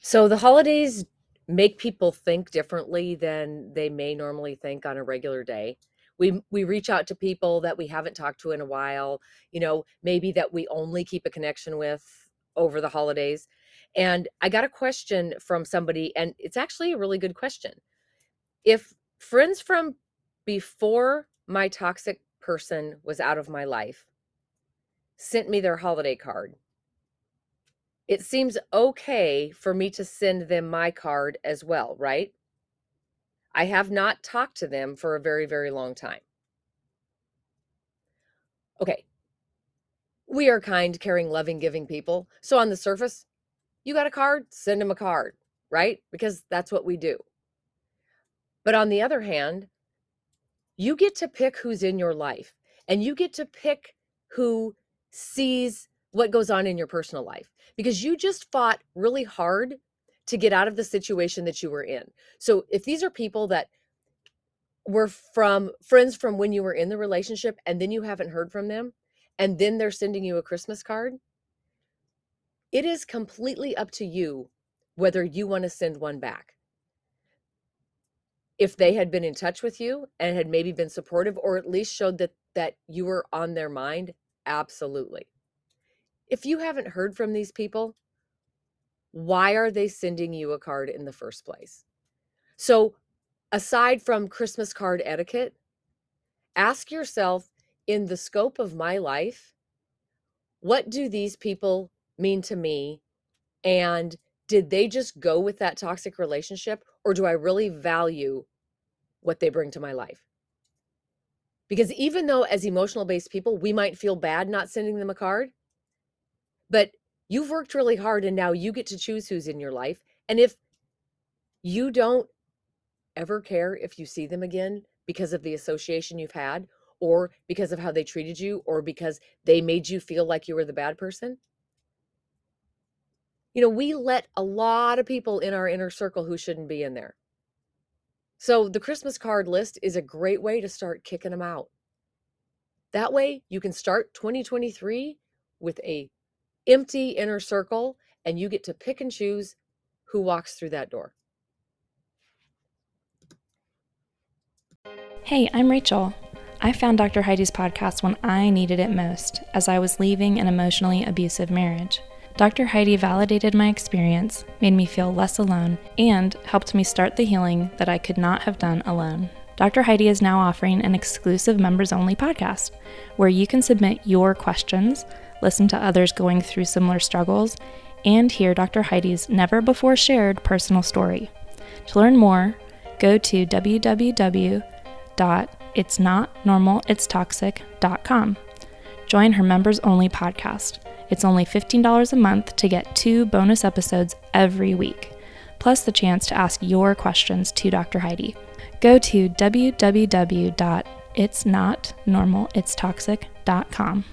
So the holidays make people think differently than they may normally think on a regular day. We we reach out to people that we haven't talked to in a while, you know, maybe that we only keep a connection with over the holidays. And I got a question from somebody and it's actually a really good question. If friends from before my toxic person was out of my life sent me their holiday card, it seems okay for me to send them my card as well, right? I have not talked to them for a very, very long time. Okay. We are kind, caring, loving, giving people. So on the surface, you got a card, send them a card, right? Because that's what we do. But on the other hand, you get to pick who's in your life and you get to pick who sees what goes on in your personal life because you just fought really hard to get out of the situation that you were in. So if these are people that were from friends from when you were in the relationship and then you haven't heard from them and then they're sending you a Christmas card, it is completely up to you whether you want to send one back. If they had been in touch with you and had maybe been supportive or at least showed that that you were on their mind, absolutely. If you haven't heard from these people, why are they sending you a card in the first place? So, aside from Christmas card etiquette, ask yourself in the scope of my life, what do these people mean to me? And did they just go with that toxic relationship, or do I really value what they bring to my life? Because even though, as emotional based people, we might feel bad not sending them a card, but you've worked really hard and now you get to choose who's in your life. And if you don't ever care if you see them again because of the association you've had or because of how they treated you or because they made you feel like you were the bad person, you know, we let a lot of people in our inner circle who shouldn't be in there. So the Christmas card list is a great way to start kicking them out. That way you can start 2023 with a empty inner circle and you get to pick and choose who walks through that door. Hey, I'm Rachel. I found Dr. Heidi's podcast when I needed it most, as I was leaving an emotionally abusive marriage. Dr. Heidi validated my experience, made me feel less alone, and helped me start the healing that I could not have done alone. Dr. Heidi is now offering an exclusive members only podcast where you can submit your questions listen to others going through similar struggles, and hear Dr. Heidi's never before shared personal story. To learn more, go to www.itsnotnormalitstoxic.com. Join her members only podcast. It's only $15 a month to get two bonus episodes every week, plus the chance to ask your questions to Dr. Heidi. Go to www.itsnotnormalitstoxic.com.